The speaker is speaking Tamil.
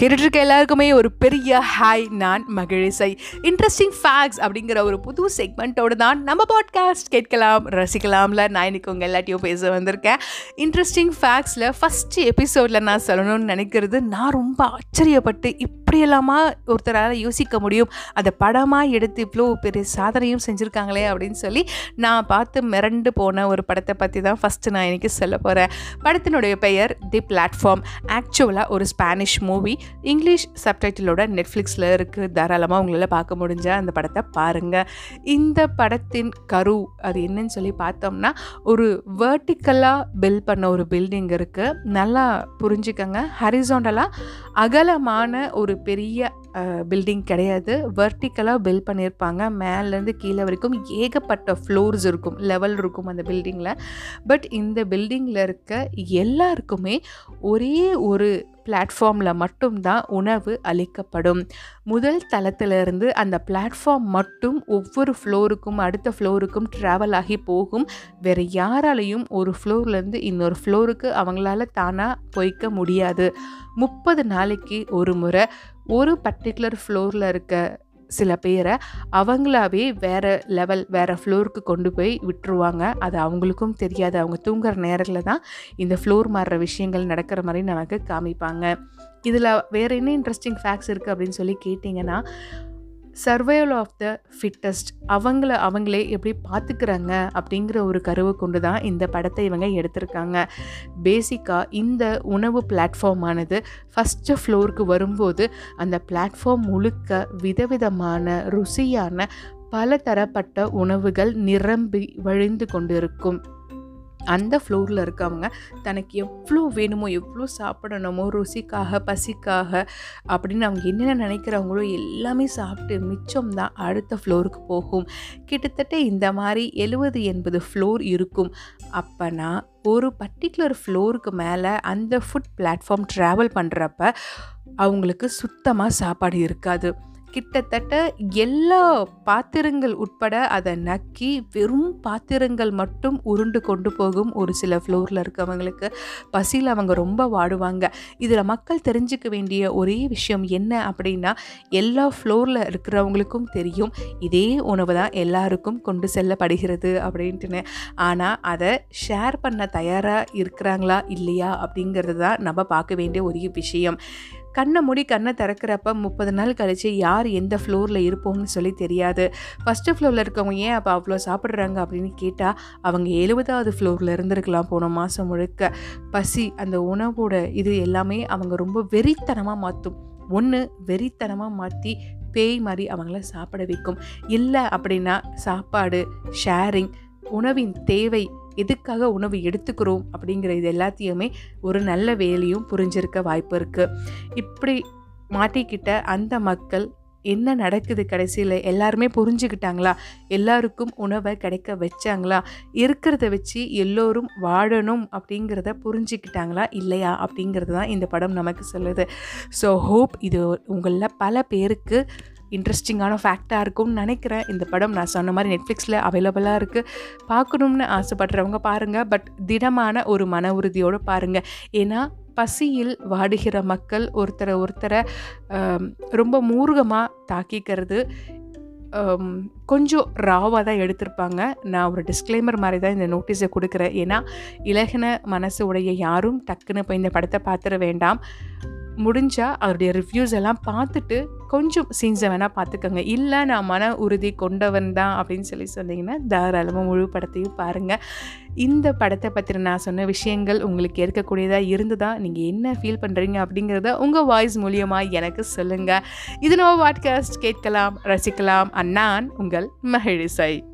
கேட்டுட்ருக்க எல்லாருக்குமே ஒரு பெரிய ஹாய் நான் மகிழிசை. இன்ட்ரெஸ்டிங் ஃபேக்ட்ஸ் அப்படிங்கிற ஒரு புது செக்மெண்ட்டோடு தான் நம்ம பாட்காஸ்ட் கேட்கலாம் ரசிக்கலாம்ல. நான் இன்றைக்கி உங்கள் எல்லாத்தையும் பேச வந்திருக்கேன். இன்ட்ரெஸ்டிங் ஃபேக்ட்ஸில் ஃபஸ்ட்டு எபிசோடில் நான் சொல்லணும்னு நினைக்கிறது நான் ரொம்ப ஆச்சரியப்பட்டு இப்படியெல்லாமா ஒருத்தரால் யோசிக்க முடியும். அதை படமாக எடுத்து இவ்வளோ பெரிய சாதனையும் செஞ்சுருக்காங்களே அப்படின்னு சொல்லி நான் பார்த்து மிரண்டு போன ஒரு படத்தை பற்றி தான் ஃபஸ்ட்டு நான் இன்றைக்கி சொல்ல போகிறேன் படத்தினுடைய பெயர் தி பிளாட்ஃபார்ம் ஆக்சுவலாக ஒரு ஸ்பானிஷ் மூவி இங்கிலீஷ் சப்டைட்டிலோட நெட்ஃப்ளிக்ஸில் இருக்குது தாராளமாக உங்களால் பார்க்க முடிஞ்ச அந்த படத்தை பாருங்கள் இந்த படத்தின் கரு அது என்னன்னு சொல்லி பார்த்தோம்னா ஒரு வேர்ட்டிக்கலாக பில்ட் பண்ண ஒரு பில்டிங் இருக்குது நல்லா புரிஞ்சுக்கங்க. ஹரிசோண்டலாக அகலமான ஒரு பெரிய பில்டிங் கிடையாது. வெர்டிக்கலாக பில்ட் பண்ணியிருப்பாங்க. மேலேருந்து கீழே வரைக்கும் ஏகப்பட்ட ஃப்ளோர்ஸ் இருக்கும். லெவல் இருக்கும் அந்த பில்டிங்கில் பட் இந்த பில்டிங்கில் இருக்க எல்லாருக்குமே ஒரே ஒரு பிளாட்ஃபார்மில் மட்டும்தான் உணவு அளிக்கப்படும். முதல் தளத்திலிருந்து அந்த பிளாட்ஃபார்ம் மட்டும் ஒவ்வொரு ஃப்ளோருக்கும் அடுத்த ஃப்ளோருக்கும் ட்ராவல் ஆகி போகும். வேறு யாராலையும் ஒரு ஃப்ளோர்லேருந்து இன்னொரு ஃப்ளோருக்கு அவங்களால தானாக போய்க்க முடியாது. முப்பது நாளைக்கு ஒரு முறை ஒரு பர்டிகுலர் ஃப்ளோரில் இருக்க சில பேரை அவங்களாவே வேறு லெவல் வேறு ஃப்ளோருக்கு கொண்டு போய் விட்டுருவாங்க. அது அவங்களுக்கும் தெரியாது. அவங்க தூங்குற நேரத்தில் தான் இந்த ஃப்ளோர் மாறுற விஷயங்கள் நடக்கிற மாதிரி நமக்கு காமிப்பாங்க. இதில் வேறு என்ன இன்ட்ரெஸ்டிங் ஃபேக்ட்ஸ் இருக்குது அப்படின்னு சொல்லி கேட்டிங்கன்னா சர்வைவல் ஆஃப் த ஃபிட்டஸ்ட் அவங்கள அவங்களே எப்படி பார்த்துக்கிறாங்க அப்படிங்கிற ஒரு கருவை கொண்டு தான் இந்த படத்தை இவங்க எடுத்திருக்காங்க. பேசிக்காக இந்த உணவு பிளாட்ஃபார்மானது ஃபஸ்ட்டு ஃப்ளோருக்கு வரும்போது அந்த பிளாட்ஃபார்ம் முழுக்க விதவிதமான ருசியான பல தரப்பட்ட உணவுகள் நிரம்பி வழிந்து கொண்டிருக்கும். அந்த ஃப்ளோரில் இருக்கவங்க தனக்கு எவ்வளோ வேணுமோ எவ்வளோ சாப்பிடணுமோ ருசிக்காக பசிக்காக அப்படின்னு அவங்க என்னென்ன நினைக்கிறாங்களோ எல்லாமே சாப்பிட்டு மிச்சம் தான் அடுத்த ஃப்ளோருக்கு போகும். கிட்டத்தட்ட இந்த மாதிரி எழுபது எண்பது ஃப்ளோர் இருக்கும். அப்போனா ஒரு பர்டிகுலர் ஃப்ளோருக்கு மேலே அந்த ஃபுட் பிளாட்ஃபார்ம் ட்ராவல் பண்ணுறப்ப அவங்களுக்கு சுத்தமாக சாப்பாடு இருக்காது. கிட்டத்தட்ட எல்லா பாத்திரங்கள் உட்பட அதை நக்கி வெறும் பாத்திரங்கள் மட்டும் உருண்டு கொண்டு போகும் ஒரு சில ஃப்ளோரில் இருக்கவங்களுக்கு. பசியில் அவங்க ரொம்ப வாடுவாங்க. இதில் மக்கள் தெரிஞ்சுக்க வேண்டிய ஒரே விஷயம் என்ன அப்படின்னா எல்லா ஃப்ளோரில் இருக்கிறவங்களுக்கும் தெரியும் இதே உணவு தான் எல்லாருக்கும் கொண்டு செல்லப்படுகிறது அப்படின்ட்டுன்னு. ஆனால் அதை ஷேர் பண்ண தயாராக இருக்கிறாங்களா இல்லையா அப்படிங்கிறது தான் நம்ம பார்க்க வேண்டிய ஒரே விஷயம். கண்ணை மூடி கண்ணை திறக்கிறப்ப முப்பது நாள் கழித்து யார் எந்த ஃப்ளோரில் இருப்போம்னு சொல்லி தெரியாது. ஃபஸ்ட்டு ஃப்ளோரில் இருக்கவங்க ஏன் அப்போ அவ்வளோ சாப்பிட்றாங்க அப்படின்னு கேட்டால் அவங்க எழுபதாவது ஃப்ளோரில் இருந்திருக்கலாம் போன மாதம் முழுக்க. பசி அந்த உணவோட இது எல்லாமே அவங்க ரொம்ப வெறித்தனமாக மாற்றும் ஒன்று வெறித்தனமாக மாற்றி பேய் மாதிரி அவங்கள சாப்பிட வைக்கும். இல்லை அப்படின்னா சாப்பாடு ஷேரிங் உணவின் தேவை எதுக்காக உணவு எடுத்துக்கிறோம் அப்படிங்கிற இது எல்லாத்தையுமே ஒரு நல்ல வேலையும் புரிஞ்சிருக்க வாய்ப்பு இருக்குது இப்படி மாட்டிக்கிட்ட அந்த மக்கள் என்ன நடக்குது கடைசியில்? எல்லாருமே புரிஞ்சுக்கிட்டாங்களா? எல்லாருக்கும் உணவை கிடைக்க வச்சாங்களா? இருக்கிறத வச்சு எல்லோரும் வாழணும் அப்படிங்கிறத புரிஞ்சுக்கிட்டாங்களா? இல்லையா? அப்படிங்கிறது தான் இந்த படம் நமக்கு சொல்லுது. ஸோ ஹோப் இது உங்களில் பல பேருக்கு இன்ட்ரெஸ்டிங்கான ஃபேக்டாக இருக்கும்னு நினைக்கிறேன். இந்த படம் நான் சொன்ன மாதிரி நெட்ஃப்ளிக்ஸில் அவைலபிளாக இருக்குது பார்க்கணும்னு ஆசைப்படுறவங்க பாருங்கள் பட் திடமான ஒரு மன உறுதியோடு பாருங்கள் ஏன்னா பசியில் வாடுகிற மக்கள் ஒருத்தரை ஒருத்தரை ரொம்ப மூர்க்கமாக தாக்கிக்கிறது கொஞ்சம் ராவாக தான் எடுத்திருப்பாங்க. நான் ஒரு டிஸ்க்ளைமர் மாதிரி தான் இந்த நோட்டீஸை கொடுக்குறேன். ஏன்னா இலகின மனசு உடைய யாரும் டக்குன்னு போய் இந்த படத்தை பார்த்துட வேண்டாம். முடிஞ்சால் அவருடைய ரிவ்யூஸ் எல்லாம் பார்த்துட்டு கொஞ்சம் சீன்ஸை வேணால் பார்த்துக்கோங்க. இல்லை நான் மன உறுதி கொண்டவன் தான் அப்படின்னு சொல்லி சொன்னீங்கன்னா தாராளமாக முழு படத்தையும் பாருங்கள் இந்த படத்தை பற்றின நான் சொன்ன விஷயங்கள் உங்களுக்கு ஏற்கக்கூடியதாக இருந்ததா நீங்கள் என்ன ஃபீல் பண்ணுறீங்க அப்படிங்கிறத உங்கள் வாய்ஸ் மூலியமாக எனக்கு சொல்லுங்கள் இது நம்ம பாட்காஸ்ட் கேட்கலாம் ரசிக்கலாம். அண்ணான் உங்கள் மகிழிசை.